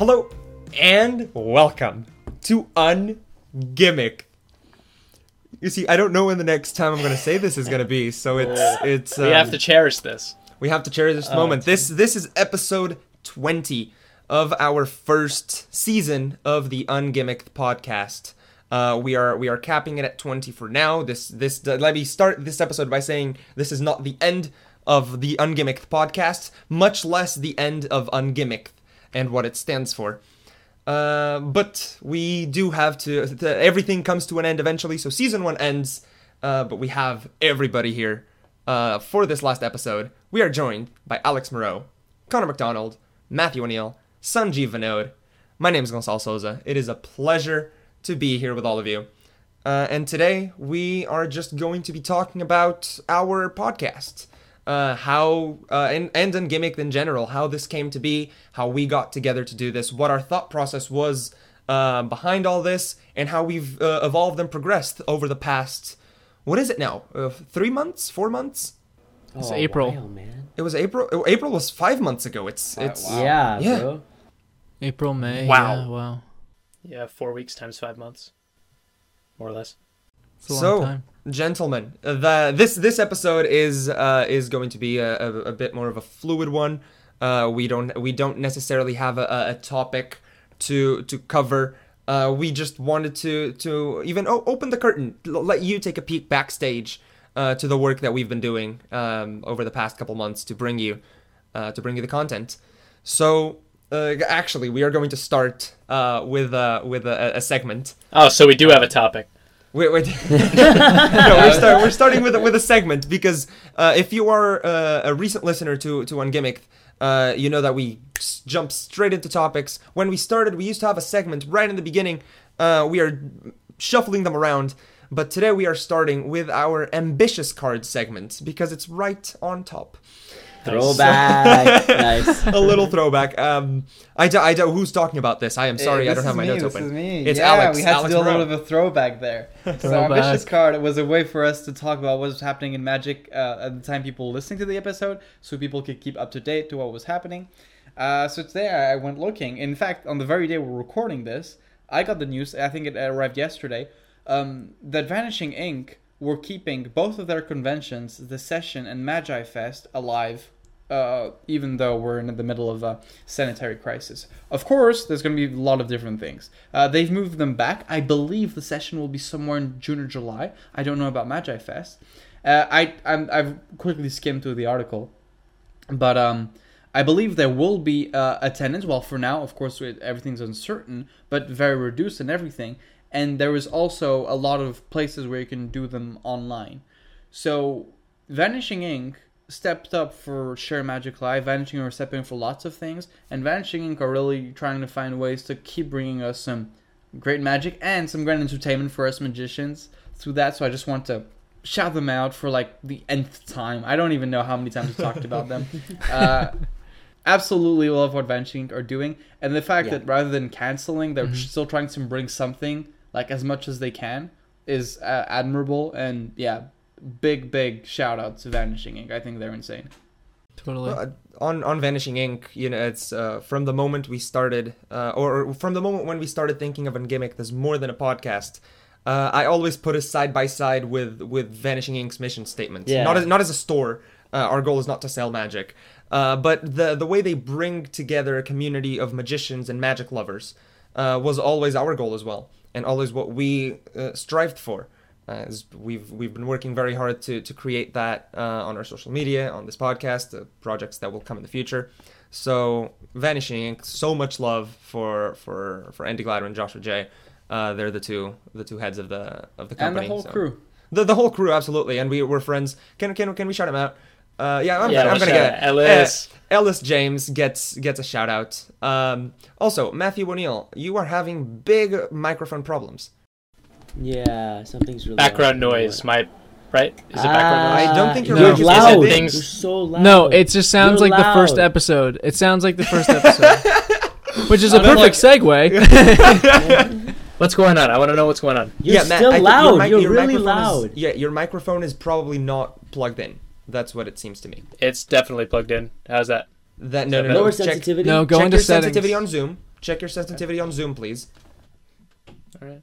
Hello and welcome to Ungimmick. You see, I don't know when the next time I'm going to say this is going to be, so it's it's we have um, to cherish this. we have to cherish this moment. This this is episode 20 of our first season of the Ungimmick podcast. Uh, we are we are capping it at 20 for now. This this let me start this episode by saying this is not the end of the Ungimmicked podcast, much less the end of Ungimmicked and what it stands for. Uh, but we do have to, th- Everything comes to an end eventually. So season one ends, uh, but we have everybody here uh, for this last episode. We are joined by Alex Moreau, Connor McDonald, Matthew O'Neill, Sanjeev Vinod. My name is Gonçalo Souza. It is a pleasure to be here with all of you. Uh, and today we are just going to be talking about our podcast uh, how uh, and and gimmick in general, how this came to be, how we got together to do this, what our thought process was uh, behind all this, and how we've uh, evolved and progressed over the past. What is it now? Uh, three months? Four months? It's Oh, April. wow, man. It was April. oh, April was five months ago. It's it's Yeah, Yeah. bro. April, May. Wow. Yeah, wow. Yeah, four weeks times five months, more or less. It's a long so, time. gentlemen, uh, the this this episode is uh, is going to be a, a, a bit more of a fluid one. Uh, we don't we don't necessarily have a, a- a topic to to cover. Uh, we just wanted to to even o- open the curtain, l- let you take a peek backstage uh, to the work that we've been doing um, over the past couple months to bring you uh, to bring you the content. So. Uh, actually, we are going to start uh, with uh, with a, a segment Oh, so we do have a topic. Wait, wait. no, we're, start, we're starting with a, with a segment because uh, if you are uh, a recent listener to to Ungimmicked, uh, you know that we s- jump straight into topics. When we started, we used to have a segment right in the beginning. Uh, we are shuffling them around, but today we are starting with our ambitious card segment because it's right on top. Throwback. nice. a little throwback. Um, I, do, I do, who's talking about this? I am sorry, Hey, I don't have my me, notes this open. Is me. It's yeah, Alex. we had Alex to do a Moreau. little bit of a throwback there. so Throwback. ambitious card was a way for us to talk about what was happening in Magic uh, at the time people were listening to the episode, so people could keep up to date to what was happening. Uh, so today I went looking. In fact, on the very day we're recording this, I got the news. I think it arrived yesterday. Um, that Vanishing Inc. were keeping both of their conventions, the Session and Magi Fest, alive uh, even though we're in the middle of a sanitary crisis. Of course, there's going to be a lot of different things. Uh, they've moved them back. I believe the session will be somewhere in June or July. I don't know about Magi Fest. Uh, I I'm, I've quickly skimmed through the article, but um, I believe there will be uh, attendance. Well, for now, of course, everything's uncertain, but very reduced and everything. And there is also a lot of places where you can do them online. So, Vanishing Inc. stepped up for Share Magic Live. Vanishing Inc. are stepping for lots of things, and Vanishing Inc. are really trying to find ways to keep bringing us some great magic and some great entertainment for us magicians through that. So I just want to shout them out for like the nth time. I don't even know how many times we talked about them. Uh, absolutely love what Vanishing Inc. are doing, and the fact Yeah. that rather than canceling, they're still trying to bring something like as much as they can is uh, admirable. And yeah, big big shout out to Vanishing Inc. I think they're insane. Totally. Uh, on on Vanishing Inc. you know, it's uh, from the moment we started, uh, or, or from the moment when we started thinking of a gimmick there's more than a podcast. Uh, I always put us side by side with with Vanishing Inc's mission statement. Yeah. Not as not as a store. Uh, our goal is not to sell magic, uh, but the the way they bring together a community of magicians and magic lovers uh, was always our goal as well, and always what we uh, strived for. As we've we've been working very hard to to create that uh, on our social media, on this podcast, the projects that will come in the future. So Vanishing So much love for for for Andi Gladwin, Joshua Jay. Uh, they're the two the two heads of the of the And company. the whole so- crew. The the whole crew, absolutely, and we we're friends. Can can can we shout him out? Uh, yeah, I'm, Yeah, gonna, I'm gonna get out Ellis. Uh, Ellis James gets gets a shout out. Um, also, Matthew O'Neill, you are having big microphone problems. Yeah, something's really Background off. noise, my right? Is it background noise? I don't think you're No. You're loud. Is it things- You're so loud. no, it just sounds You're like the first episode. It sounds like the first episode. Which is a I'm perfect like- segue. What's going on? I want to know what's going on. You're Matt, still I think loud. your mic- You're your really microphone is- loud. yeah, your microphone is probably not plugged in. That's what it seems to me. It's definitely plugged in. How's that? That no no no. Lower Check, sensitivity. no, go check into your settings. sensitivity on Zoom. check your sensitivity on Zoom, please. All right.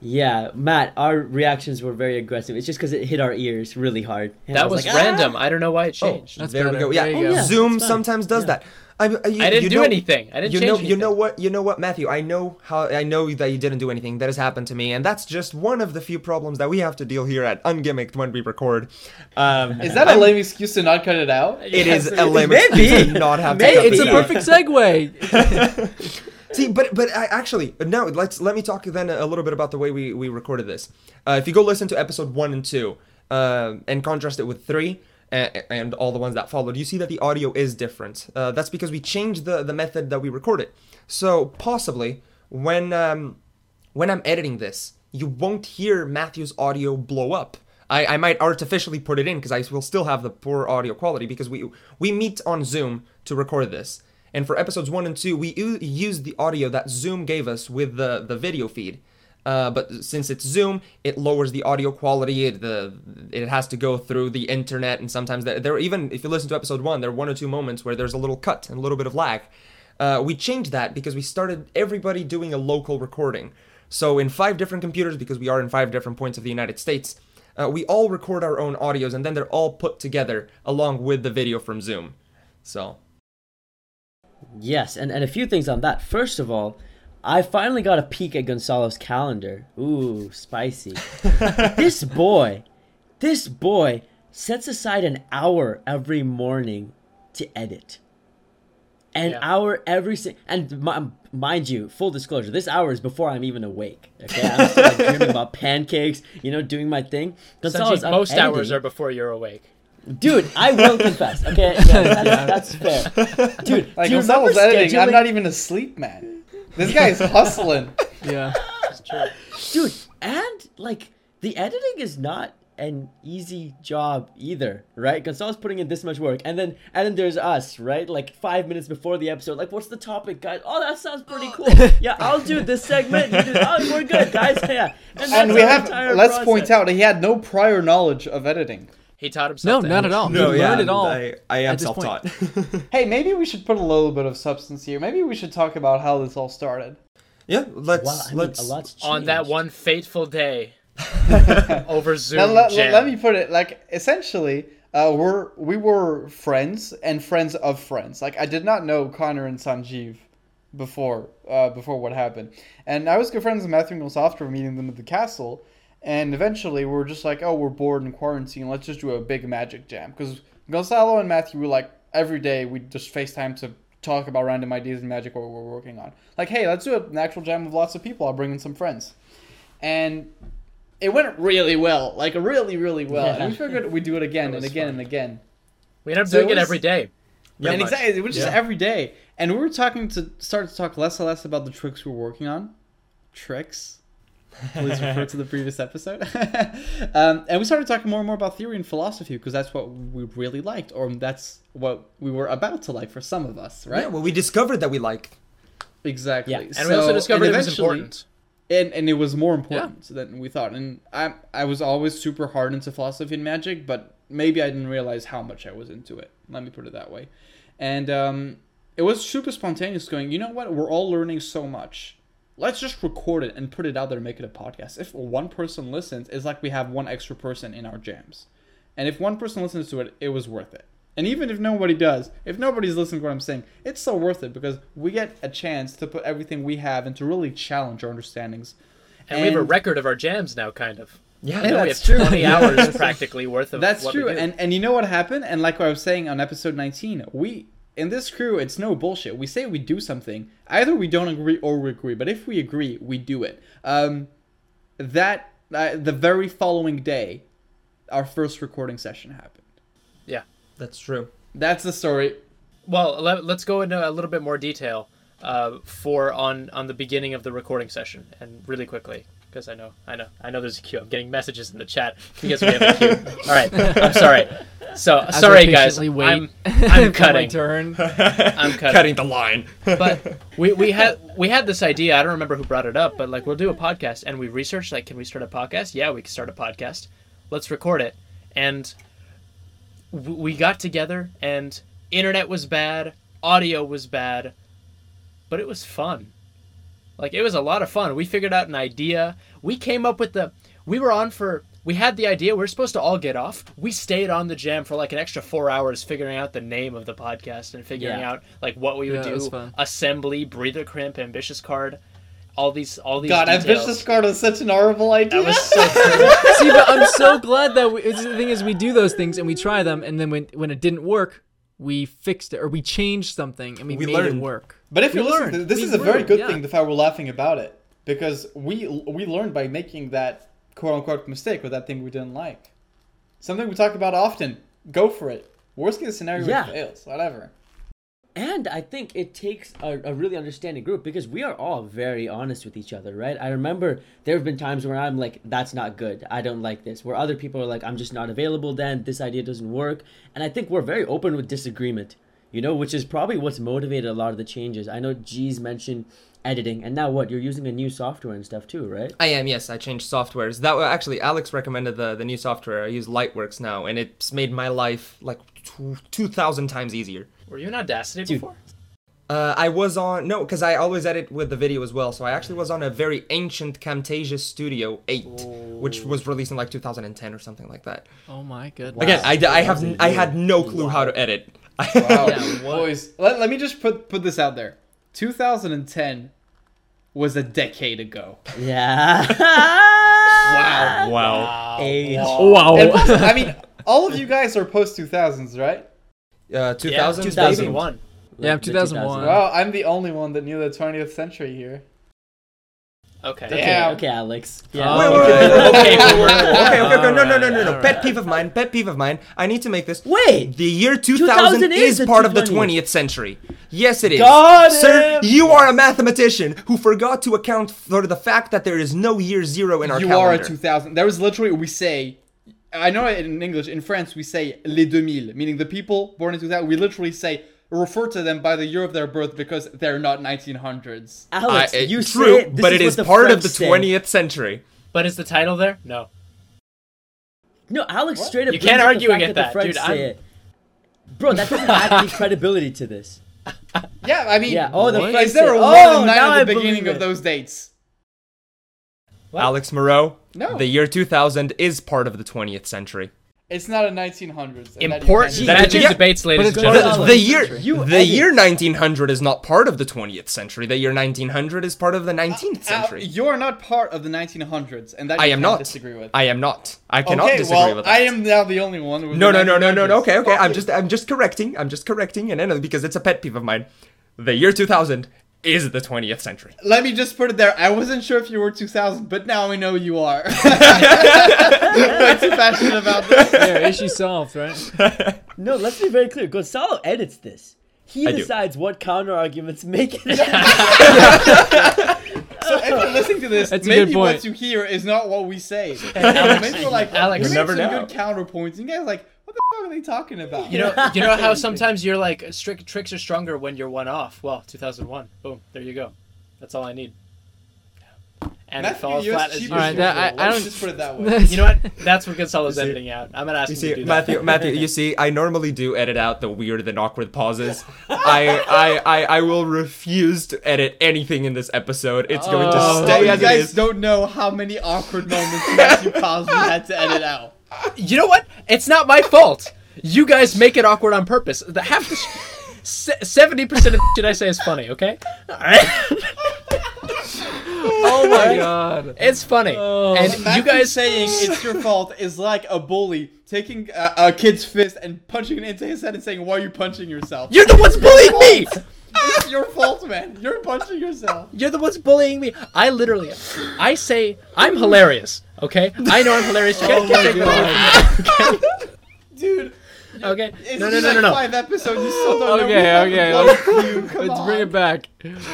Yeah, Matt, our reactions were very aggressive. It's just because it hit our ears really hard. And I That was like, random. "Ah!" I don't know why it changed. That's there we go. Yeah, There you go. Oh, yeah, Zoom sometimes does Yeah. that. I, you, I didn't you do know- anything. I didn't you change know, anything. you know what, you know what, Matthew. I know how. I know that you didn't do anything. That has happened to me, and that's just one of the few problems that we have to deal here at Ungimmicked when we record. Um, Is that a lame excuse to not cut it out? It is Yes, a lame Maybe. excuse to not have to Maybe. cut It's a out. perfect segue. See, but but I, actually, no. Let's let me talk then a little bit about the way we we recorded this. Uh, if you go listen to episode one and two, uh, and contrast it with three and, all the ones that followed, you see that the audio is different. Uh, that's because we changed the the method that we recorded. So possibly when um, when I'm editing this, you won't hear Matthew's audio blow up. I, I might artificially put it in because I will still have the poor audio quality because we we meet on Zoom to record this. And for episodes one and two, we u- used the audio that Zoom gave us with the, the video feed. Uh, but since it's Zoom, it lowers the audio quality. It, the it has to go through the internet, and sometimes there, there even if you listen to episode one, there are one or two moments where there's a little cut and a little bit of lag. Uh, we changed that because we started everybody doing a local recording. So in five different computers, because we are in five different points of the United States, uh, we all record our own audios, and then they're all put together along with the video from Zoom. So Yes, and, and a few things on that. First of all, I finally got a peek at Gonzalo's calendar. Ooh, spicy. this boy, this boy sets aside an hour every morning to edit. An Yeah. hour every si- and mi- mind you, full disclosure, this hour is before I'm even awake. Okay, I'm still like dreaming about pancakes, you know, doing my thing. Gonzalo's Sanjeev, up most hours are before you're awake. Dude, I will confess. Okay, yeah, that's, that's fair. Dude, Like do you Gonzalo's remember editing. I'm not even asleep, man. This guy's hustling. yeah. It's true. dude and like the editing is not an easy job either right gonzalo's putting in this much work and then and then there's us right like five minutes before the episode like what's the topic guys oh that sounds pretty cool yeah i'll do this segment you do oh we're good guys yeah and, And we have. entire Let's process. point out he had no prior knowledge of editing. He taught No, himself. that. not at all. he learned it all. I, I am at this point. self-taught. Hey, maybe we should put a little bit of substance here. Maybe we should talk about how this all started. yeah, let's wow, let's a lot's On that one fateful day over Zoom Now, let, jam. let me put it like essentially, uh, we're we were friends and friends of friends. Like I did not know Connor and Sanjeev before uh, before what happened, and I was good friends with Matthew and Gonzalo after meeting them at the castle. And eventually, we were just like, oh, we're bored in quarantine. Let's just do a big magic jam. Because Gonzalo and Matthew were like, every day we just FaceTime to talk about random ideas and magic what we're working on. Like, hey, let's do an actual jam with lots of people. I'll bring in some friends. And it went really well, like really, really well. And we figured we'd do it again It and again fun. and again. we ended up So doing it it every day. Yeah, and much. exactly, it was just Yeah. every day. And we were talking to start to talk less and less about the tricks we we're working on. Tricks. Please refer to the previous episode. um, and we started talking more and more about theory and philosophy because that's what we really liked, or that's what we were about to like for some of us, right? Yeah, well, we discovered that we liked. exactly. Yeah. And we also discovered it was important. and and it was more important than we thought. And I I was always super hard into philosophy and magic, but maybe I didn't realize how much I was into it. Let me put it that way. And um, it was super spontaneous. Going, you know what? We're all learning so much. Let's just record it and put it out there and make it a podcast. If one person listens, it's like we have one extra person in our jams. And if one person listens to it, it was worth it. And even if nobody does, if nobody's listening to what I'm saying, it's still worth it because we get a chance to put everything we have and to really challenge our understandings. And, we have a record of our jams now, kind of. Yeah, You know, we have that's true. 20 hours practically worth of That's what true. we do. And and you know what happened? And like I was saying on episode 19, we in this crew, it's no bullshit. We say we do something, either we don't agree or we agree. But if we agree, we do it. Um, that uh, the very following day, our first recording session happened. yeah. that's true. That's the story. Well, let, let's go into a little bit more detail uh, for on on the beginning of the recording session, and really quickly, because I know, I know, I know. There's a queue. I'm getting messages in the chat because we have a queue. All right, I'm sorry. So As I sorry, guys. patiently wait I'm I'm cutting. turn. I'm cutting. Cutting the line. But we we had we had this idea. I don't remember who brought it up, but like we'll do a podcast, and we researched like, can we start a podcast? Yeah, we can start a podcast. Let's record it, and w- we got together, and internet was bad, audio was bad, but it was fun. Like it was a lot of fun. We figured out an idea. We came up with the. We were on for. We had the idea. We are supposed to all get off. We stayed on the jam for like an extra four hours, figuring out the name of the podcast and figuring Yeah. out like what we would Yeah, it was do. Assembly, breather crimp, ambitious card, all these, all these. God, details. ambitious card was such an horrible idea. That was so. cool. See, but I'm so glad that we, it's, the thing is we do those things and we try them, and then when when it didn't work, we fixed it or we changed something and we, We made learned. it work. But if We you listen, learned. this We is a very good yeah. thing. The fact we're laughing about it because we we learned by making that quote unquote mistake with that thing we didn't like. Something we talk about often. Go for it. Worst case scenario, Yeah. it fails. Whatever. And I think it takes a, a really understanding group because we are all very honest with each other, right? I remember there have been times where I'm like, that's not good. I don't like this. Where other people are like, I'm just not available then. This idea doesn't work. And I think we're very open with disagreement, you know, which is probably what's motivated a lot of the changes. I know G's mentioned editing. And now what? You're using a new software and stuff too, right? I am, yes. I changed softwares. That actually, Alex recommended the, the new software. I use Lightworks now, and it's made my life like 2,000 times easier. Were you in Audacity Dude. before? Uh, I was on no, because I always edit with the video as well. So I actually was on a very ancient Camtasia Studio 8, which was released in like 2010 or something like that. Oh my goodness. Again, I, I have That's a I year. had no clue how to edit. Wow, Yeah, boys. Let, let me just put put this out there. 2010 was a decade ago. Yeah. Wow. wow. Age. Wow. And plus, I mean, all of you guys are post 2000s, right? Uh, 2000 Yeah, 2000. 2001. Yeah, The 2001. 2000s. Well, I'm the only one that knew the 20th century here. Okay. Okay, Damn. okay, Alex. Yeah. Uh, wait, wait, wait, wait, wait, okay, okay, okay, okay, okay, no, no, no, no, no. Alright, Pet peeve of mine, pet peeve of mine. I need to make this. Wait. The year 2000, 2000 is, is the part of the 20th. 20th century. Yes, it is. Got Sir, him! you are a mathematician who forgot to account for the fact that there is no year zero in our you calendar. are a 2000. There was literally, we say, I know in English, in France, we say les 2000, meaning the people born in 2000. We literally say, refer to them by the year of their birth because they're not 1900s. Alex, I- uh, you true, say it, this but is it what is the part of French the say. 20th century. But is the title there? No. No, Alex What? straight up. You can't up argue against the that, French dude, I'm- it. Bro, that doesn't add any credibility to this. Yeah, I mean, Yeah, oh, the is French there a oh, one and nine now at I the beginning of those dates? What? Alex Moreau, No. the year 2000 is part of the 20th century. It's not a 1900s. and that you Important That- magic Yeah, debates, ladies and gentlemen. the The, the 20th year. You the edit. year 1900 is not part of the 20th century. The year 1900 is part of the 19th Uh, century. you're not part of the 1900s, and that I you am can't disagree with. I am not. I cannot okay, disagree well, with that. I am now the only one. With No, no, no, no, no, no. Okay, okay. I'm just, I'm just correcting. I'm just correcting, and then because it's a pet peeve of mine. The year 2000 is it the 20th century. Let me just put it there. I wasn't sure if you were 2000, but now I know you are. Way too passionate about this. yeah, issue solved, right? No, let's be very clear. Gonzalo edits this. He I do. decides what counter arguments make it. So if you're listening to this, That's maybe what you hear is not what we say. Alex- maybe we're like, Alex- we never some know. good counterpoints. And you guys like, what the fuck are they talking about? You know, you know how sometimes you're like strict tricks are stronger when you're one off. Well, 2001. Boom, there you go. That's all I need. And it Matthew, fell you're flat as as usual. as Alright, that- I- I don't- just put it that way. You know what? That's what Gonzalo's You see- editing out. I'm gonna ask You him see, to do that. Matthew, Matthew, you see, I normally do edit out the weird and awkward pauses. I, I, I, I will refuse to edit anything in this episode. It's going to Oh. Oh, stay you as it guys don't know how many awkward moments Matthew Cosby had to edit out. You know what? It's not my fault. You guys make it awkward on purpose. The half the seventy percent of the shit I say is funny. Okay, all right. Oh my god. It's funny, Oh. and Matthew you guys saying it's your fault is like a bully taking a, a kid's fist and punching it into his head and saying, "Why are you punching yourself?" You're the ones bullying me. it's your fault, man. You're punching yourself. You're the ones bullying me. I literally, I say I'm hilarious. Okay, I know I'm hilarious. You guys can't take that away from me. Dude, Okay, it's no, no, been no, no, no. five episodes. You still don't know. Okay, we haven't okay, let's- Come Let's on. bring it back.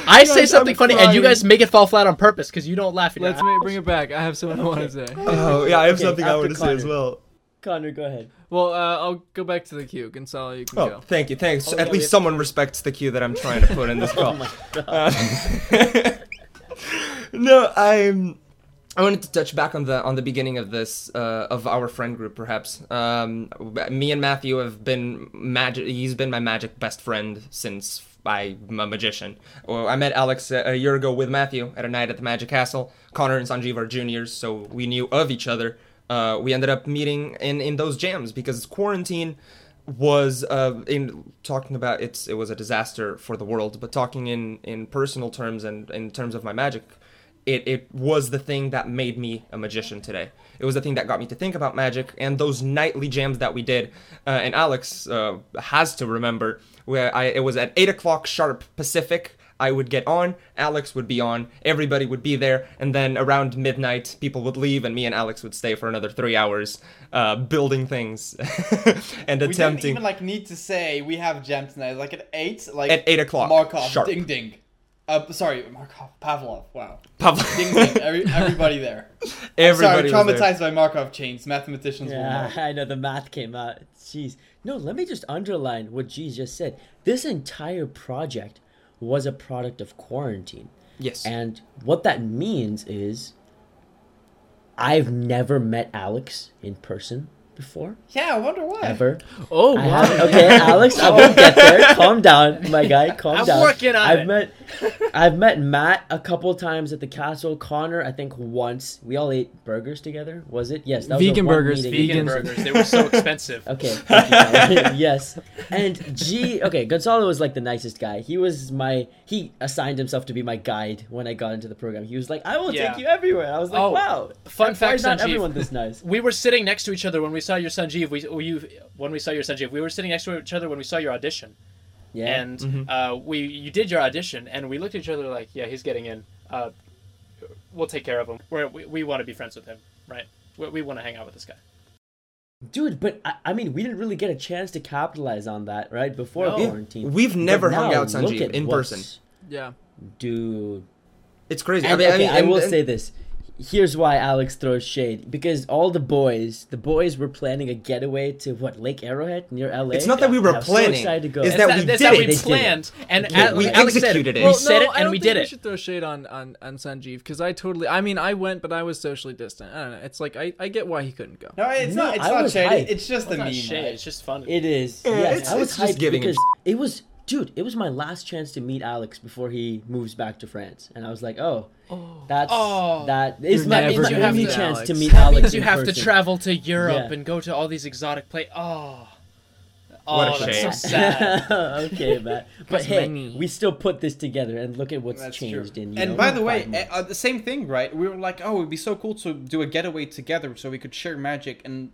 I say Guys, something I'm funny, and you guys make it fall flat on purpose because you don't laugh. at Let's ma- bring it back. I have something I want to say. Oh, yeah, I have Okay, something I want to say as well. Connor, go ahead. Well, uh, I'll go back to the queue. Gonzalo, you can Oh, go. thank you, thanks. Oh, At yeah, least we- someone respects the queue that I'm trying to put in this call. Oh my Uh, no, I'm. I wanted to touch back on the on the beginning of this uh, of our friend group, perhaps. Um, me and Matthew have been magic. He's been my magic best friend since I'm a magician. Well, I met Alex a, year ago with Matthew at a night at the Magic Castle. Connor and Sanjeev are juniors, so we knew of each other. Uh, we ended up meeting in, in those jams because quarantine was uh, in talking about it's it was a disaster for the world, but talking in in personal terms and in terms of my magic, it it was the thing that made me a magician today. It was the thing that got me to think about magic and those nightly jams that we did. Uh, and Alex uh, has to remember where I it was at eight o'clock sharp Pacific. I would get on, Alex would be on, everybody would be there, and then around midnight, people would leave, and me and Alex would stay for another three hours, uh, building things and attempting. We didn't even like need to say we have jam tonight. Like at eight, like at eight o'clock Markov, sharp. ding ding. Uh, sorry, Markov, Pavlov. Wow, Pavlov. ding ding. Every, everybody there. Everybody sorry, was there. traumatized by Markov chains. Mathematicians Yeah, know. I know the math came out. Jeez. No, let me just underline what G just said. This entire project was a product of quarantine. Yes. And what that means is I've never met Alex in person before. Yeah, I wonder why. Ever. Oh, I wow. haven't, okay, Alex, I will get there. Calm down, my guy. Calm I'm down. working on I've it. met I've met Matt a couple times at the castle. Connor, I think once. We all ate burgers together. Was it? Yes. That was Vegan burgers, meeting. Vegan burgers. They were so expensive. Okay. you, yes. And G. Okay, Gonzalo was like the nicest guy. He was my. He assigned himself to be my guide when I got into the program. He was like, "I will Yeah. take you everywhere." I was like, Oh, "Wow." fun fact, not Sanjeev. everyone this nice? We were sitting next to each other when we saw your Sanjeev. We, we you, when we saw your Sanjeev. We were sitting next to each other when we saw your audition. Yeah. And uh, we you did your audition, and we looked at each other like, yeah, he's getting in. Uh, we'll take care of him. We're, we we want to be friends with him, right? We, we want to hang out with this guy. Dude, but I, I mean, we didn't really get a chance to capitalize on that, right? Before No. quarantine. We've never But hung now, out, look Sanjeev, in what's- person. Yeah. Dude. It's crazy. And, I mean, okay, I, mean, I will and- say this. Here's why Alex throws shade because all the boys, the boys were planning a getaway to what Lake Arrowhead near LA. It's not that we were And I was planning. So excited to go. It's It's that that, we did that it. we They did it. planned, and Yeah, we Alex said executed it. We Well, said it, I and don't we did we it. We should throw shade on on on Sanjeev because I totally. I mean, I went, but I was socially distant. I don't know. It's like I, I get why he couldn't go. No, it's No, not. It's I not shade. hyped. It's just the It's meme. shade. It's just fun. It is. Yeah, yes, it's- I was just giving him- because it was, dude. It was my last chance to meet Alex before he moves back to France, and I was like, oh, that's Oh. that is You're my, never my gonna only chance Alex. to meet that Alex. means you in have to travel to Europe Yeah. and go to all these exotic places. Oh, What a oh, that's shame. so sad. okay, Matt. But That's hey, money. we still put this together, and look at what's That's changed true. in. You and know, by the way, uh, the same thing, right? We were like, oh, it'd be so cool to do a getaway together, so we could share magic and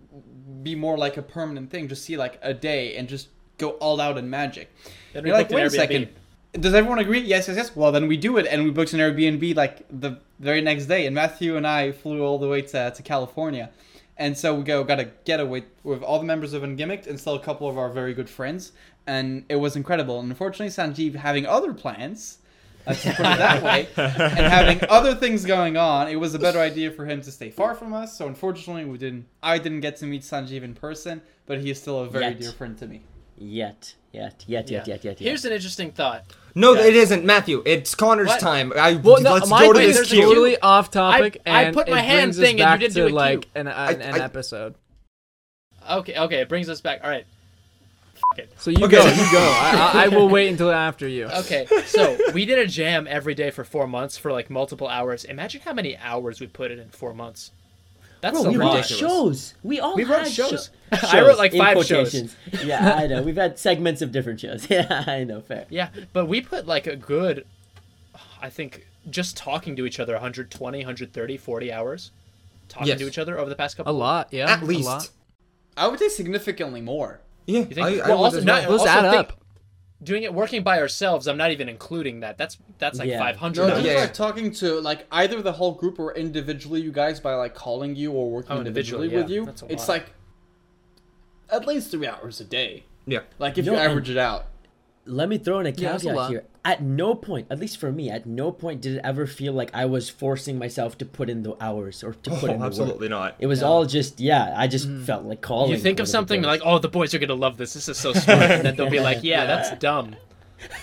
be more like a permanent thing. Just see like a day and just go all out in magic. Then we You're like, booked an wait a second. Does everyone agree? Yes, yes, yes. Well, then we do it, and we booked an Airbnb like the very next day. And Matthew and I flew all the way to, to California, and so we go got a getaway with all the members of Ungimmicked and still a couple of our very good friends, and it was incredible. And unfortunately, Sanjeev having other plans, let's put it that way, and having other things going on, it was a better idea for him to stay far from us. So unfortunately, we didn't. I didn't get to meet Sanjeev in person, but he is still a very Yet. dear friend to me. Yet, yet, yet, yet, Yeah. yet, yet, yet. Here's an interesting thought. no, Guys. it isn't, Matthew. It's Connor's What? time. I, Well, no, let's my go to thing this there's is a queue. cue. totally off topic, I and put my it hand thing us and you didn't do a cue. like an, an, an I- episode. Okay, okay, it brings us back. All right. So you Okay. go, you go. I, I, I will wait until after you. Okay, so we did a jam every day for four months for like multiple hours. Imagine how many hours we put in in four months. That's Bro, a we lot. wrote shows. We all We wrote had shows. sho- I wrote like in five shows. quotations. Yeah, I know. We've had segments of different shows. Yeah, I know. Fair. Yeah, but we put like a good, I think, just talking to each other 120, 130, 40 hours. Talking Yes. to each other over the past couple A lot, yeah. At a least. lot. I would say significantly more. Yeah, You think? I, I well, would also, not, well. Let's also add think, up. Doing it working by ourselves, I'm not even including that. That's that's like Yeah. 500 No, Yeah, these hours. yeah. are talking to like either the whole group or individually you guys by like calling you or working Oh, individually, individually, with you. It's like at least three hours a day. Yeah. Like if No, you and- average it out. Let me throw in a Yeah, a caveat here. At no point, at least for me, at no point did it ever feel like I was forcing myself to put in the hours or to put in Oh, the work. absolutely not. It was all just yeah. I just felt like calling. You think of something like, "Oh, the boys are gonna love this. This is so smart," and then they'll be like, "Yeah, that's dumb,"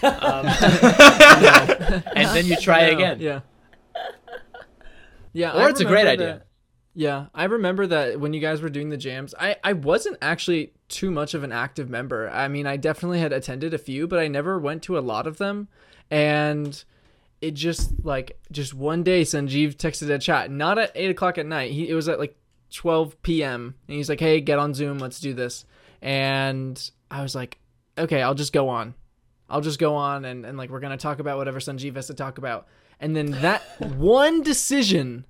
um, and then you try No, again. Yeah. Yeah. Or I it's a great remember idea. Yeah, I remember that when you guys were doing the jams, I, I wasn't actually too much of an active member. I mean, I definitely had attended a few, but I never went to a lot of them. And it just like just one day, Sanjeev texted a chat, not at eight o'clock at night. He it was at like twelve p.m. and he's like, "Hey, get on Zoom, let's do this." And I was like, "Okay, I'll just go on. I'll just go on and and like we're gonna talk about whatever Sanjeev has to talk about." And then that one decision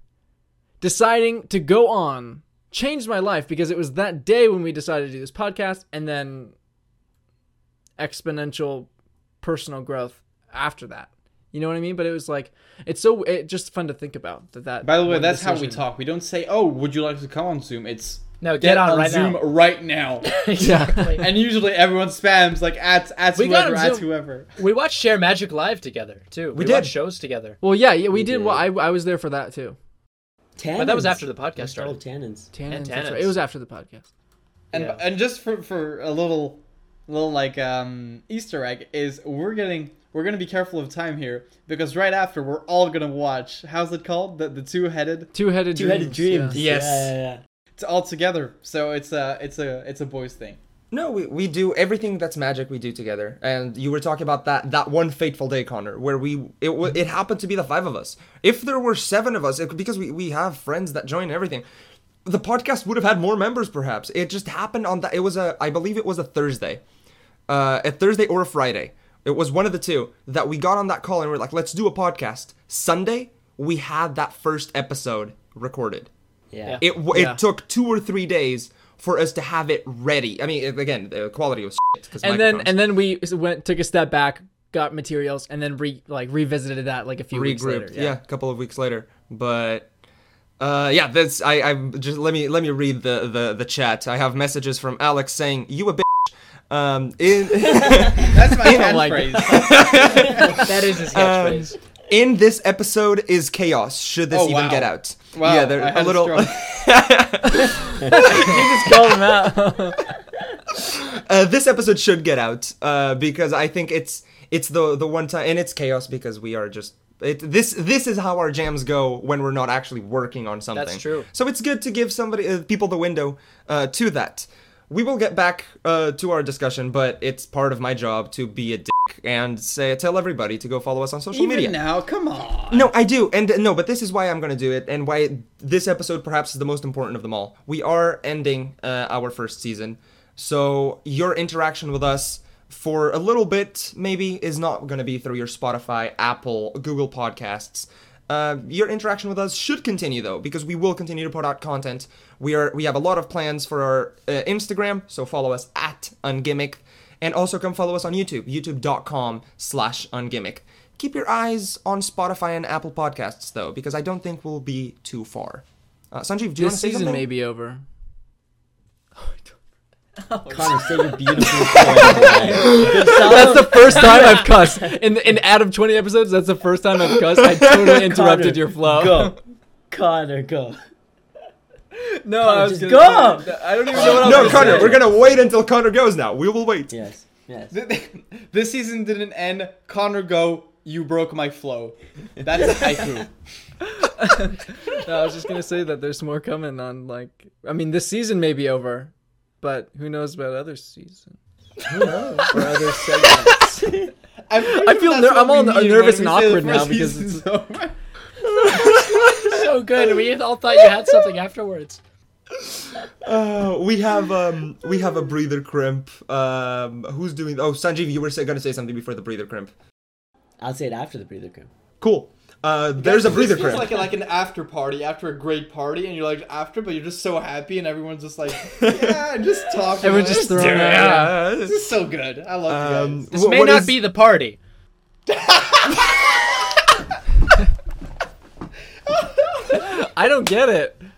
deciding to go on changed my life because it was that day when we decided to do this podcast and then exponential personal growth after that. You know what I mean? But it was like it's so it just fun to think about that. that By the way, one that's how we talk. We don't say, "Oh, would you like to come on Zoom?" It's No, get, on, right Zoom now. right now. exactly. and usually everyone spams like at at We got whoever, at whoever. we watched Share Magic live together too. We, did. watched shows together. Well, yeah, yeah, we, We did. did. Well, I I was there for that too. Tannins. But that was after the podcast All started. tannins. Tannins, that's Tannins. right. It was after the podcast. And Yeah. and just for for a little little like um Easter egg is we're getting we're gonna be careful of time here because right after we're all gonna watch how's it called the the two headed Two-headed Two-headed dreams. dreams. yeah. Yes. Yeah, yeah, yeah. it's all together so it's a it's a it's a boys thing. No, we, we do everything that's magic we do together. And you were talking about that that one fateful day, Connor, where we it it happened to be the five of us. If there were seven of us, it, because we, we have friends that join everything, the podcast would have had more members. Perhaps it just happened on that. It was a I believe it was a Thursday, uh, a Thursday or a Friday. It was one of the two that we got on that call and we're like, let's do a podcast. Sunday we had that first episode recorded. Yeah. It w Yeah. it took two or three days for us to have it ready. I mean, again, the quality was shit. 'cause And then and then we went took a step back, got materials, and then re like revisited that like a few weeks later. regrouped. Yeah. a couple of weeks later. But uh, yeah, that's I. I just let me let me read the the the chat. I have messages from Alex saying you a bitch. Um, in That's my like catchphrase. That is his um, catchphrase. in this episode is chaos. Should this Oh, even wow. get out? Wow, yeah, they're I a had a little. stroke. you just called him out. uh, this episode should get out uh, because I think it's it's the the one time and it's chaos because we are just it, this this is how our jams go when we're not actually working on something. That's true. So it's good to give somebody uh, people the window uh, to that. We will get back uh, to our discussion, but it's part of my job to be a dick and say tell everybody to go follow us on social Even media. now, come on. No, I do, and no, but this is why I'm going to do it, and why this episode perhaps is the most important of them all. We are ending uh, our first season, so your interaction with us for a little bit maybe is not going to be through your Spotify, Apple, Google Podcasts. Uh, your interaction with us should continue though, because we will continue to put out content. We are we have a lot of plans for our uh, Instagram, so follow us at Ungimmick, and also come follow us on YouTube, youtube.com slash Ungimmick. Keep your eyes on Spotify and Apple Podcasts though, because I don't think we'll be too far. Uh, Sanjeev, do you want to this say season something? may be over. Connor, say your beautiful That's That's the first time I've cussed in in out of twenty episodes. That's the first time I've cussed. I totally interrupted Connor, your flow. Go. Connor, go. No, Connor, I was just gonna go! say- I don't even know what else No, to Connor, say. we're gonna wait until Connor goes now. We will wait. Yes. Yes. this season didn't end. Connor, go. You broke my flow. That's a haiku. No, I was just gonna say that there's more coming on. Like, I mean, this season may be over, but who knows about other seasons? Who knows? or other segments. I'm I feel sure ner- I'm all we nervous and we say the awkward now because season's it's- over. So good. We all thought you had something afterwards. Uh, we have um, we have a breather crimp. Um, who's doing? Oh, Sanjeev, you were say, gonna say something before the breather crimp. I'll say it after the breather crimp. Cool. Uh, there's a breather feels crimp. like like an after party after a great party, and you're like after, but you're just so happy, and everyone's just like, yeah, just talking. Everyone's just throwing out. Yeah. yeah. This is so good. I love you Um, guys. This wh- may not is- be the party. I don't get it.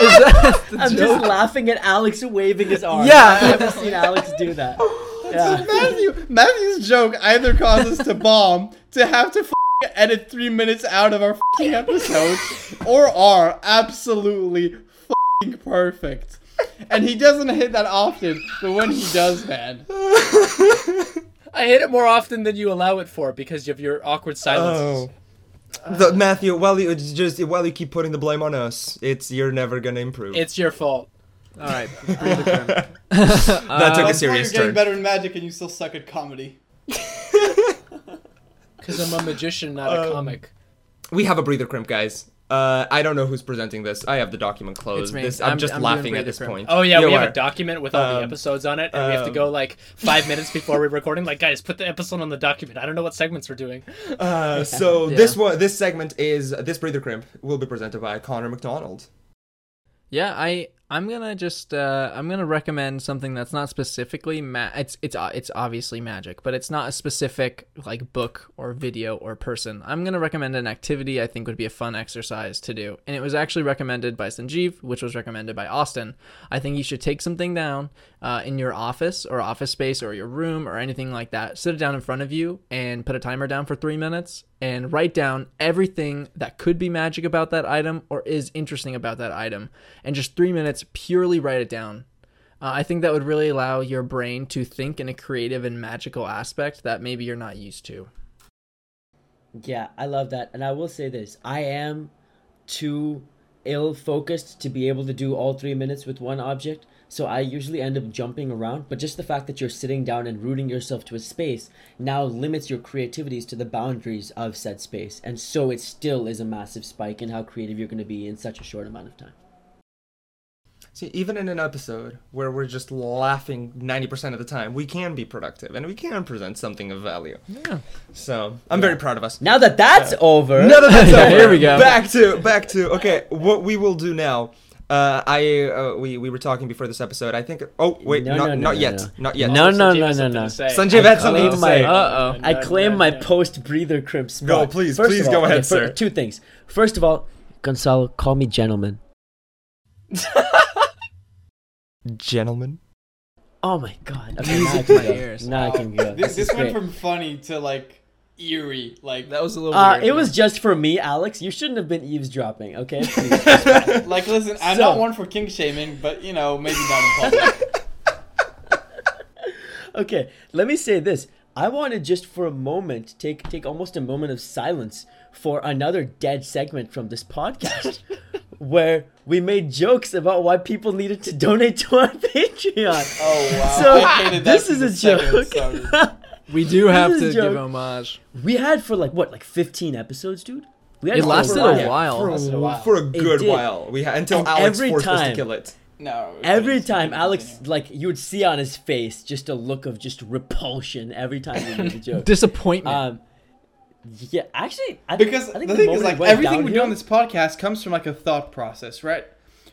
Is that I'm joke? just laughing at Alex waving his arm. Yeah. I've never seen Alex do that. Yeah. Matthew, Matthew's joke either causes us to bomb, to have to f- edit three minutes out of our f***ing episode, or are absolutely f***ing perfect. And he doesn't hit that often, but when he does, man. I hit it more often than you allow it for because of your awkward silences. Oh. The, Matthew, while you just while you keep putting the blame on us, it's you're never gonna improve. It's your fault. All right. breathe the crimp. that took Uh, a You're serious getting better in magic and you still suck at comedy. Because I'm a magician, not a Um, comic. We have a breather crimp, guys. Uh, I don't know who's presenting this. I have the document closed. This, I'm, I'm- just I'm laughing at this crimp. point. Oh yeah, You we have are. a document with all the Um, episodes on it, and we have to um, go like five minutes before we're recording. Like, guys, put the episode on the document. I don't know what segments we're doing. Uh, so Yeah. this one, this segment is this breather crimp will be presented by Connor McDonald. Yeah, I I'm gonna just uh, I'm gonna recommend something that's not specifically ma- it's it's uh, it's obviously magic, but it's not a specific like book or video or person. I'm gonna recommend an activity I think would be a fun exercise to do, and it was actually recommended by Sanjeev, which was recommended by Austin. I think you should take something down uh, in your office or office space or your room or anything like that. Sit it down in front of you and put a timer down for three minutes and write down everything that could be magic about that item or is interesting about that item and just three minutes purely write it down uh, i think that would really allow your brain to think in a creative and magical aspect that maybe you're not used to Yeah, I love that. And I will say this I am too ill focused to be able to do all three minutes with one object. So I usually end up jumping around. But just the fact that you're sitting down and rooting yourself to a space now limits your creativities to the boundaries of said space. And so it still is a massive spike in how creative you're going to be in such a short amount of time. See, even in an episode where we're just laughing 90% of the time, we can be productive and we can present something of value. yeah So I'm very proud of us. Now that that's over. Now that that's Yeah, over, here we go. Back to back to okay. What we will do now. Uh, I uh, we we were talking before this episode. I think. Oh wait, No, not no, no, not no, yet, no. not yet. No, no, no, no, no. to. Sanjeev I had something to claim say. my- Uh-oh. I claim my post breather crimp spot. Go, please, First please of go all- ahead, okay, fir- sir. Two things. First of all, Gonzalo, call me gentleman. Gentlemen. Oh my god. Okay, I Music can to my ears. Now I can go. This, this is went from funny to like eerie. Like that was a little Uh, weird it was just for me, Alex. You shouldn't have been eavesdropping, okay? Like listen, I'm So- not one for king shaming, but you know maybe not in public. okay, let me say this. I want to just for a moment take take almost a moment of silence for another dead segment from this podcast where we made jokes about why people needed to donate to our Patreon. Oh wow! So, I hated that this is a joke. started. we do have to is a give homage we had for like what, like 15 episodes, dude? We had It lasted while. a while. For, Lasted a while. for a good while. We had until And Alex every forced us to time- kill it. No. Every time Alex, continue. like you would see on his face, just a look of just repulsion every time we made a joke. disappointment Um, yeah, actually, I think, because I think the thing is like everything we do on this podcast comes from like a thought process, right?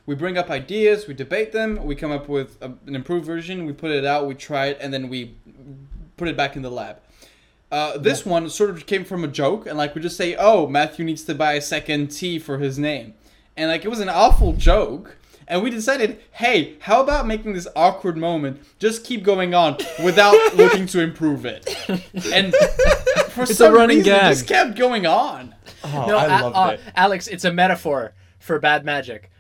We bring up ideas, we debate them, we come up with a, an improved version, we put it out, we try it, and then we put it back in the lab. Uh, this one sort of came from a joke, and like we just say, "Oh, Matthew needs to buy a second T for his name," and like it was an awful joke. And we decided, hey, how about making this awkward moment just keep going on without looking to improve it? And for a some running reason, it just kept going on. Oh, No, I A- loved uh, it. Alex, it's a metaphor for bad magic.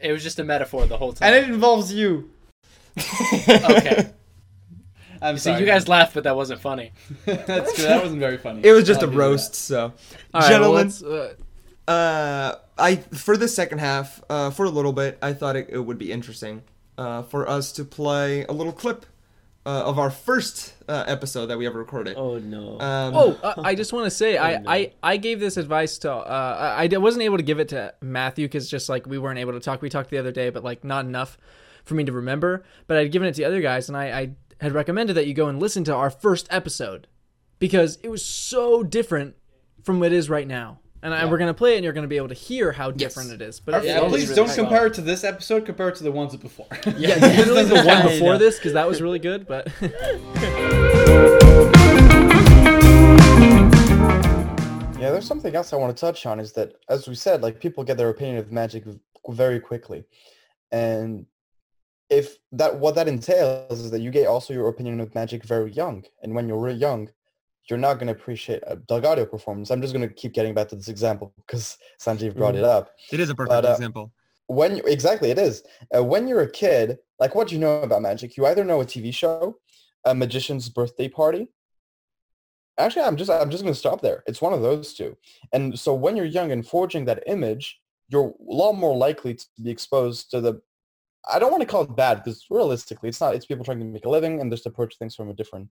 It was just a metaphor the whole time, And it involves you. okay. I'm See, sorry. you guys laughed, but that wasn't funny. That's good. That wasn't very funny. It was just I'll a give that. roast, so. All right, well, Gentlemen, let's, uh, uh, I for the second half, uh, for a little bit, I thought it, it would be interesting uh, for us to play a little clip uh, of our first uh, episode that we ever recorded. Oh no. Um, Oh, uh, I just want to say, I, no. I, I gave this advice to, uh, I, I wasn't able to give it to Matthew because just like we weren't able to talk. We talked the other day, but like not enough for me to remember. But I'd given it to the other guys, and I, I had recommended that you go and listen to our first episode because it was so different from what it is right now. And I, we're gonna play it, and you're gonna be able to hear how different it is. But Yeah, please really don't fun. compare it to this episode. Compare it to the ones before. Yeah, literally the one before this because that was really good. But Yeah, there's something else I want to touch on is that, as we said, like people get their opinion of magic very quickly, and if that what that entails is that you get also your opinion of magic very young, and when you're really young, you're not going to appreciate a DelGaudio performance. I'm just going to keep getting back to this example because Sanjeev brought it up. it is a perfect But, uh, example. When exactly it is. Uh, when you're a kid, like what do you know about magic? You either know a TV show, a magician's birthday party, Actually, I'm just I'm just gonna stop there. It's one of those two. And so when you're young and forging that image, you're a lot more likely to be exposed to the I don't want to call it bad because realistically it's not it's people trying to make a living and just approach things from a different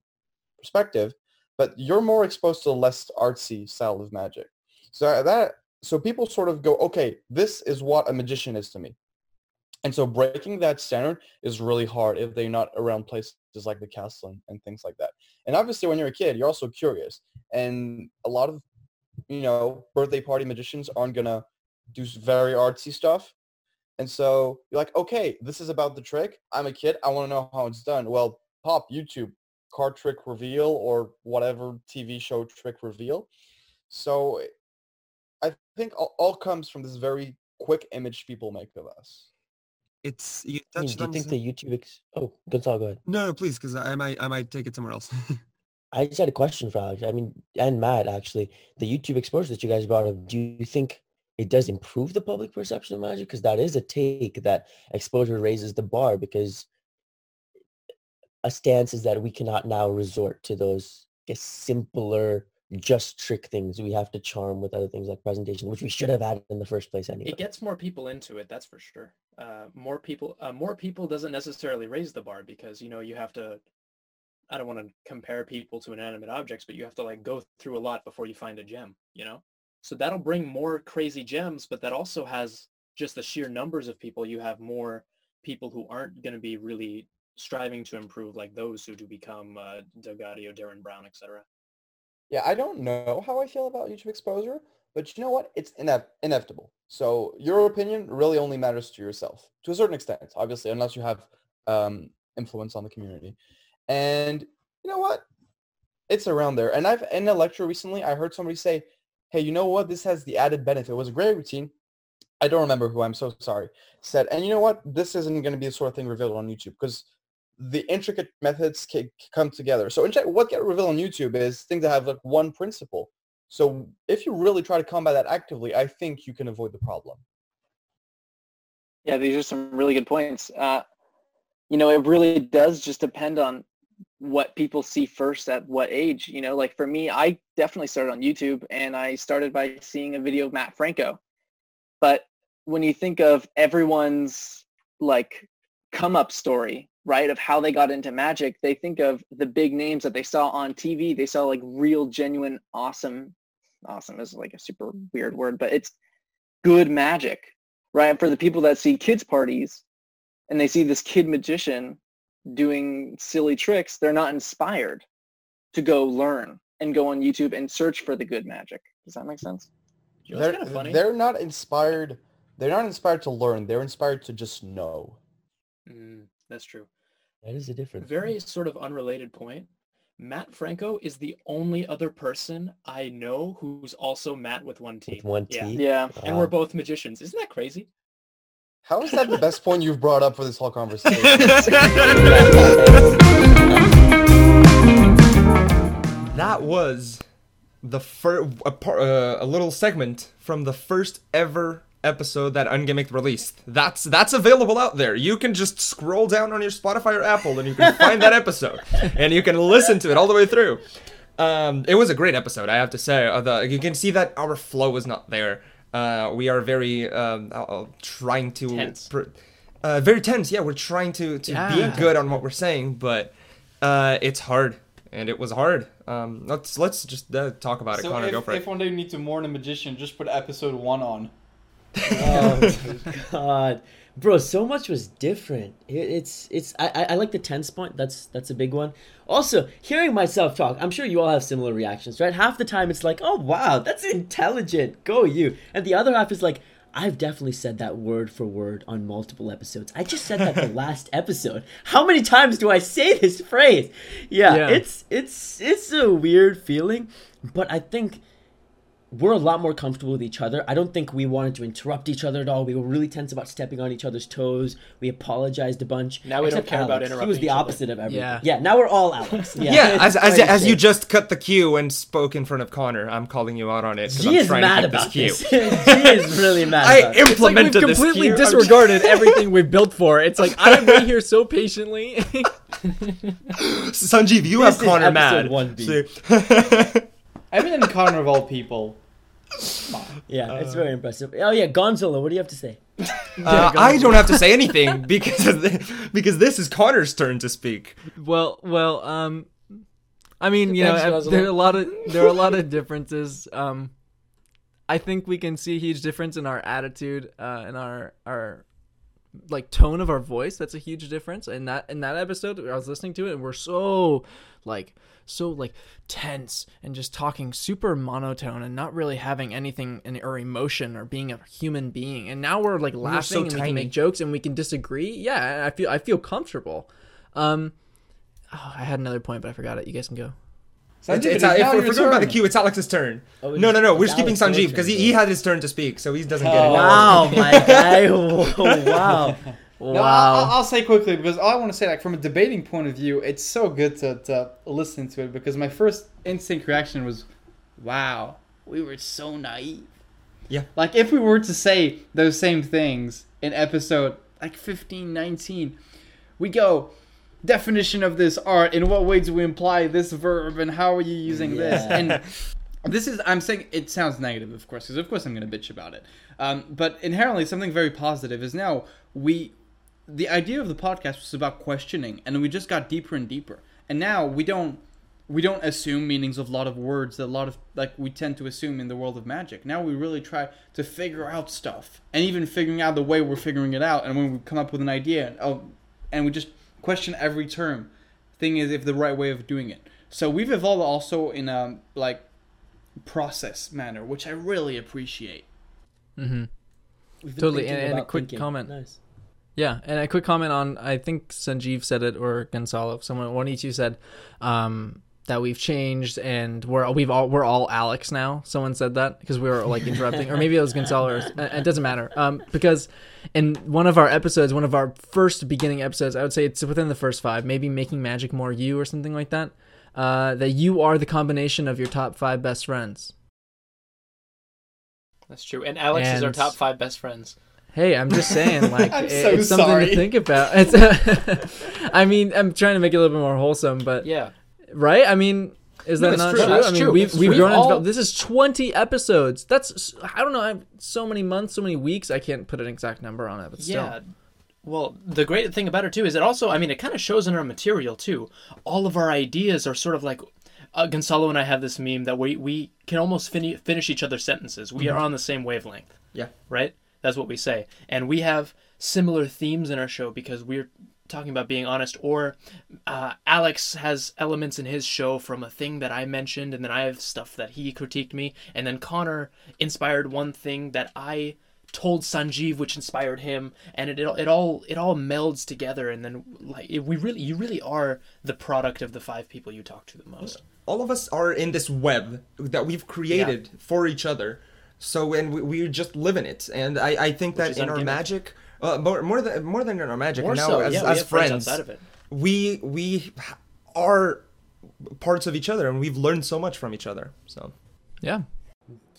perspective. But you're more exposed to a less artsy style of magic. So uh, that so people sort of go, okay, this is what a magician is to me. And so breaking that standard is really hard if they're not around places like the castle and, and things like that. And obviously when you're a kid, you're also curious. And a lot of, you know, birthday party magicians aren't going to do very artsy stuff. And so you're like, okay, this is about the trick. I'm a kid. I want to know how it's done. Well, pop YouTube, card trick reveal or whatever TV show trick reveal. So eh, I think all, all comes from this very quick image people make of us. It's you hmm, I mean, do you think some- the YouTube? Ex- oh, Gonzalo, go ahead. no, no, please, because I might I might take it somewhere else. I just had a question for Alex. I mean, and Matt actually. The YouTube exposure that you guys brought up. Do you think it does improve the public perception of magic? Because that is a take that exposure raises the bar. Because a stance is that we cannot now resort to those guess, simpler, just trick things. We have to charm with other things like presentation, which we should have had in the first place anyway. It gets more people into it, that's for sure. Uh, more people, uh, more people doesn't necessarily raise the bar because you know you have to. I don't want to compare people to inanimate objects, but you have to like go through a lot before you find a gem. You know, so that'll bring more crazy gems, but that also has just the sheer numbers of people. You have more people who aren't going to be really striving to improve, like those who do become uh, DelGaudio, Derren Brown, etc. Yeah, I don't know how I feel about YouTube exposure, but you know what? It's inev- inevitable. So your opinion really only matters to yourself to a certain extent, obviously, unless you have um, influence on the community. And you know what? It's around there. And I've in a lecture recently, I heard somebody say, "Hey, you know what? This has the added benefit. It was a great routine. I don't remember who. I'm so sorry." Said, and you know what? This isn't going to be the sort of thing revealed on YouTube because the intricate methods can come together. So in fact, what get revealed on YouTube is things that have like one principle. So if you really try to combat that actively, I think you can avoid the problem. Yeah, these are some really good points. Uh, you know, it really does just depend on what people see first at what age. You know, like for me, I definitely started on YouTube and I started by seeing a video of Mat Franco. But when you think of everyone's like come up story, right, of how they got into magic, they think of the big names that they saw on TV. They saw like real, genuine, awesome. Awesome is like a super weird word, but it's good magic, right? And for the people that see kids parties and they see this kid magician doing silly tricks, they're not inspired to go learn and go on YouTube and search for the good magic. Does that make sense? You They're, kind of funny. they're not inspired. They're not inspired to learn. They're inspired to just know. Mm, that's true. That is a difference. Very sort of unrelated point. Mat Franco is the only other person I know who's also Matt with one T. With one T. Yeah. Yeah. And we're both magicians. Isn't that crazy? How is that the best point you've brought up for this whole conversation? That was the first a, par- uh, a little segment from the first ever episode that Ungimmicked released. That's that's available out there. You can just scroll down on your Spotify or Apple and you can find that episode and you can listen to it all the way through. Um, it was a great episode, I have to say. Uh, the, you can see that our flow is not there. Uh, we are very um, uh, uh, trying to Tense. pr- uh, very tense. Yeah, we're trying to to Yeah. be good on what we're saying, but uh, it's hard, and it was hard. Um, let's let's just uh, talk about it. So Connor, if, go for if it. one day you need to mourn a magician, just put episode one on. Oh my god. Bro so much was different. It, it's it's I, I I like the tense point. That's that's a big one. Also hearing myself talk i'm sure you all have similar reactions right? Half the time it's like oh wow that's intelligent. Go you. And the other half is like i've definitely said that word for word on multiple episodes. I just said that the last episode. How many times do i say this phrase? Yeah, Yeah. it's it's it's a weird feeling but i think we're a lot more comfortable with each other. I don't think we wanted to interrupt each other at all. We were really tense about stepping on each other's toes. We apologized a bunch. Now we don't Except care about Alex. He was the each other. opposite of everything. Yeah. Yeah. Now we're all Alex. Yeah. yeah, as as, as you just cut the cue and spoke in front of Connor, I'm calling you out on it. 'cause G I'm is trying to mad keep about this this. cue. G is really mad. I about it. It's like we've implemented this completely cue. I'm disregarded everything we've built for. It's like I've been here so patiently. Sanjeev, you This have is Connor episode mad. 1B. See? I mean, in Connor of all people. Yeah, it's very impressive. Oh yeah, Gonzalo, what do you have to say? Uh, I don't have to say anything because of the, because this is Connor's turn to speak. Well, well, um, I mean, you know, Thanks, uh, Russell. there are a lot of there are a lot of differences. Um, I think we can see a huge difference in our attitude uh, and our our like tone of our voice. That's a huge difference. In that in that episode, I was listening to it, and we're so like so like tense and just talking super monotone and not really having anything in, or emotion or being a human being. And now we're like laughing so and we can make jokes and we can disagree. Yeah, I feel I feel comfortable. Um, oh, I had another point, but I forgot it. You guys can go. Sanjeev, it's, it's if now we're, if your we're going by the turn. cue, it's Alex's turn. Oh, no, no, no. We're it's skipping Sanjeev because he, he had his turn to speak, so he doesn't get it. Wow, my guy. Whoa, wow. No, I'll, I'll say quickly because all I want to say, like from a debating point of view, it's so good to, to listen to it because my first instinct reaction was, "Wow, we were so naive." Yeah. Like if we were to say those same things in episode like 15, 19, we go definition of this art. In what way do we imply this verb, and how are you using this? And this is I'm saying it sounds negative, of course, because of course I'm going to bitch about it. Um, but inherently, something very positive is now we. The idea of the podcast was about questioning, and we just got deeper and deeper. And now we don't we don't assume meanings of a lot of words that a lot of like we tend to assume in the world of magic. Now we really try to figure out stuff, and even figuring out the way we're figuring it out. And when we come up with an idea, oh, and we just question every term. Thing is, if the right way of doing it. So we've evolved also in a like process manner, which I really appreciate. Mm-hmm. Totally, and- and a quick thinking. comment. Nice. Yeah, and a quick comment on I think Sanjeev said it or Gonzalo, someone one of you said um, that we've changed and we're we've all we're all Alex now. Someone said that because we were like interrupting, or maybe it was Gonzalo. Or, uh, it doesn't matter um, because in one of our episodes, one of our first beginning episodes, I would say it's within the first five, maybe making magic more you or something like that. Uh, that you are the combination of your top five best friends. That's true. And Alex is our top five best friends. Hey, I'm just saying, like, I'm it- so it's something sorry. to think about. It's, I mean, I'm trying to make it a little bit more wholesome, but Yeah. right? I mean, is that it's not true. true? That's I mean, true. we've we've we've grown and all- developed. This is 20 episodes. That's I don't know. I have so many months, so many weeks. I can't put an exact number on it, but still. Yeah. Well, the great thing about it too is it also, I mean, it kind of shows in our material too. All of our ideas are sort of like, uh, Gonzalo and I have this meme that we we can almost fin- finish each other's sentences. We are on the same wavelength. Yeah. Right. That's what we say, and we have similar themes in our show because we're talking about being honest. Or uh, Alex has elements in his show from a thing that I mentioned, and then I have stuff that he critiqued me, and then Connor inspired one thing that I told Sanjeev, which inspired him, and it, it it all it all melds together, and then like it, we really you really are the product of the five people you talk to the most. all of us are in this web that we've created for each other. So and we, we just live in it, and I, I think that in our magic, uh, more more than more than in our magic, More now so, as, yeah, as have friends friends, of it. we we are parts of each other, and we've learned so much from each other. So Yeah.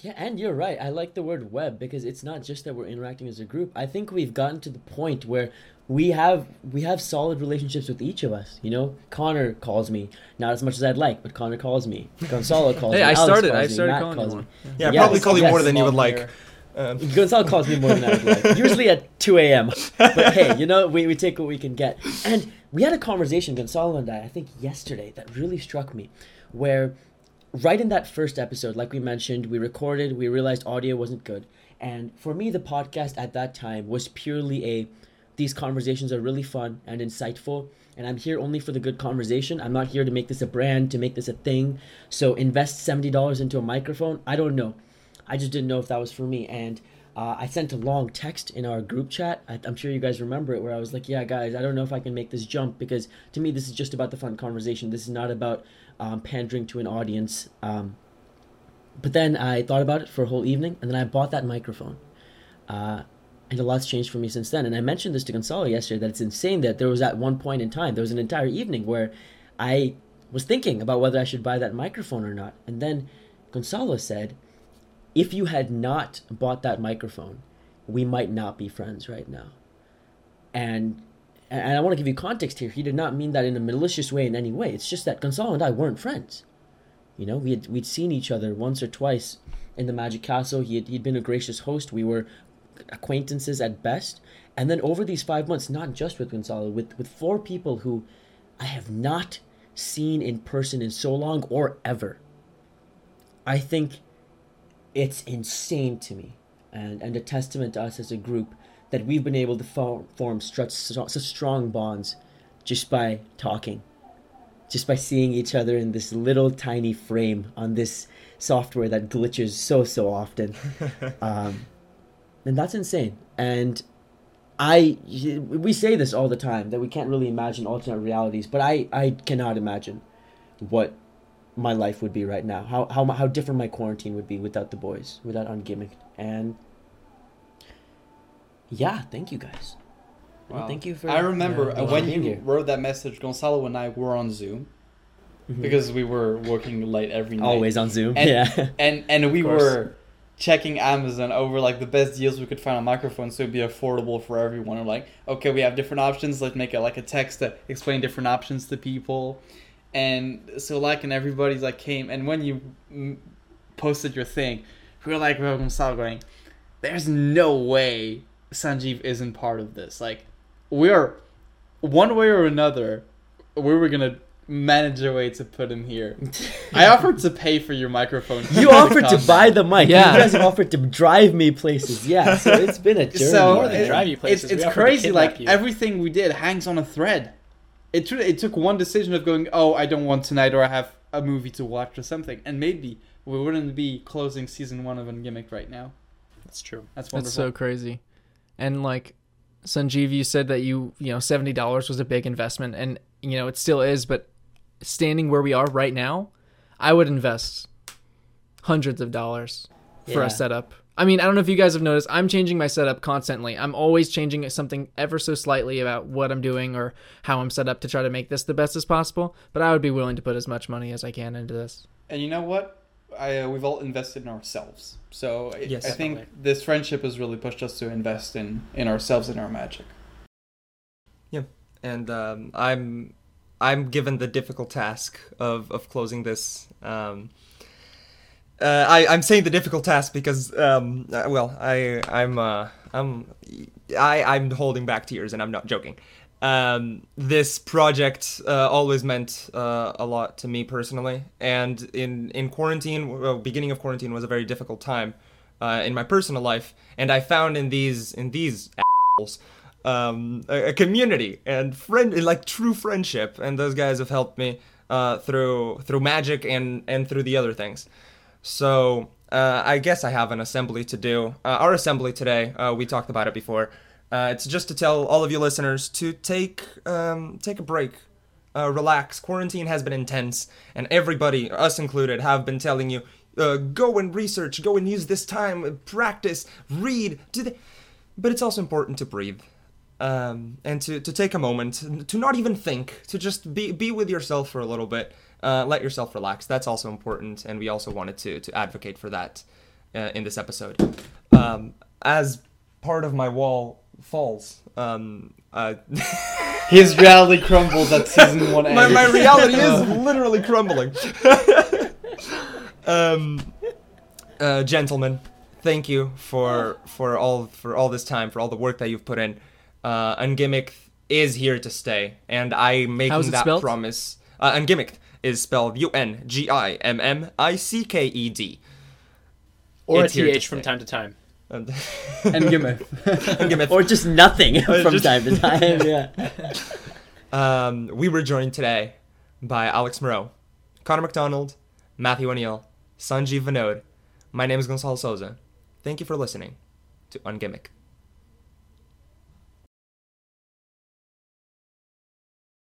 Yeah, and you're right. I like the word web because it's not just that we're interacting as a group. I think we've gotten to the point where we have we have solid relationships with each of us. You know, Connor calls me not as much as I'd like, but Connor calls me. Gonzalo calls Hey, me. I Alex started. calls I started Matt calling you calls more. me. yeah, Yes, probably call you yes, more than you would small like. Um, Gonzalo calls me more than I would like. Usually at 2 a.m. But hey, you know, we, we take what we can get. And we had a conversation, Gonzalo and I, I think yesterday, that really struck me, where right in that first episode, like we mentioned, we recorded, we realized audio wasn't good. And for me, the podcast at that time was purely a these conversations are really fun and insightful. And I'm here only for the good conversation. I'm not here to make this a brand, to make this a thing. So invest $70 into a microphone. I don't know. I just didn't know if that was for me. And uh, I sent a long text in our group chat. I, I'm sure you guys remember it, where I was like, "Yeah, guys, I don't know if I can make this jump because to me, this is just about the fun conversation. This is not about um, pandering to an audience." Um, but then I thought about it for a whole evening, and then I bought that microphone. Uh, and a lot's changed for me since then. And I mentioned this to Gonzalo yesterday that it's insane that there was at one point in time, there was an entire evening where I was thinking about whether I should buy that microphone or not. And then Gonzalo said, if you had not bought that microphone, we might not be friends right now. And and I want to give you context here. He did not mean that in a malicious way in any way. It's just that Gonzalo and I weren't friends. You know, we had we'd seen each other once or twice in the Magic Castle. He had, he'd been a gracious host. We were acquaintances at best. And then over these five months, not just with Gonzalo, with with four people who I have not seen in person in so long or ever. I think it's insane to me and, and a testament to us as a group that we've been able to form, form such, such strong bonds just by talking, just by seeing each other in this little tiny frame on this software that glitches so, so often. um, and that's insane. And I, we say this all the time that we can't really imagine alternate realities, but I, I cannot imagine what my life would be right now. How how how different my quarantine would be without the boys, without ungimmicked. And yeah, thank you guys. Well, thank you for. I remember uh, when you here. wrote that message, Gonzalo and I were on Zoom Mhm. because we were working late every night. always on Zoom. And- yeah. and and we were checking Amazon over like the best deals we could find on microphones so it'd be affordable for everyone. We're like, okay, we have different options. Let's make it like a text that explain different options to people. And so like and everybody's like came and when you mm, posted your thing, we were like, well, Gonzalo going, there's no way Sanjeev isn't part of this. Like, we're one way or another, we were gonna manage a way to put him here. I offered to pay for your microphone. You offered to buy the mic. Yeah. You guys offered to drive me places. Yeah. So it's been a journey. So More than it- drive you places, it's it's crazy. Like you. everything we did hangs on a thread. It took it took one decision of going, oh, I don't want tonight, or I have a movie to watch or something, and maybe we wouldn't be closing season one of Ungimmicked right now. That's true. That's wonderful. That's so crazy. And like Sanjeev, you said that you you know seventy dollars was a big investment, and you know it still is. But standing where we are right now, I would invest hundreds of dollars for Yeah. a setup. I mean, I don't know if you guys have noticed, I'm changing my setup constantly. I'm always changing something ever so slightly about what I'm doing or how I'm set up to try to make this the best as possible. But I would be willing to put as much money as I can into this. And you know what? I, uh, we've all invested in ourselves. So I- Yes. I think Definitely. this friendship has really pushed us to invest in in ourselves and our magic. Yeah. And um, I'm I'm given the difficult task of of closing this. Um, uh, I I'm saying the difficult task because um, uh, well I I'm uh, I'm I I'm holding back tears and I'm not joking. Um, this project uh, always meant uh, a lot to me personally, and in in quarantine, well, beginning of quarantine was a very difficult time uh, in my personal life, and I found in these in these assholes um, a, a community and friend like true friendship and those guys have helped me uh, through through magic and and through the other things so uh, I guess I have an assembly to do. Uh, our assembly today, uh, we talked about it before. Uh, it's just to tell all of you listeners to take um, take a break, uh, relax. Quarantine has been intense, and everybody, us included, have been telling you uh, go and research, go and use this time, practice, read. The... But it's also important to breathe. Um, and to, to take a moment to not even think to just be be with yourself for a little bit uh, let yourself relax. That's also important and we also wanted to to advocate for that uh, in this episode. Um, as part of my wall falls um, uh, His reality crumbles at season one. my, my reality is literally crumbling. Um, uh, gentlemen thank you for for all for all this time for all the work that you've put in uh, ungimmicked is here to stay and i'm making that spelled? promise uh, ungimmicked is spelled u-n-g-i-m-m-i-c-k-e-d Or It's a th from time to time. And- and Gimeth. Or just nothing from just- time to time. Yeah. Um, we were joined today by Alex Moreau, Connor McDonald, Matthew O'Neill, Sanjeev Vinod. My name is Gonzalo Souza. Thank you for listening to Ungimmick.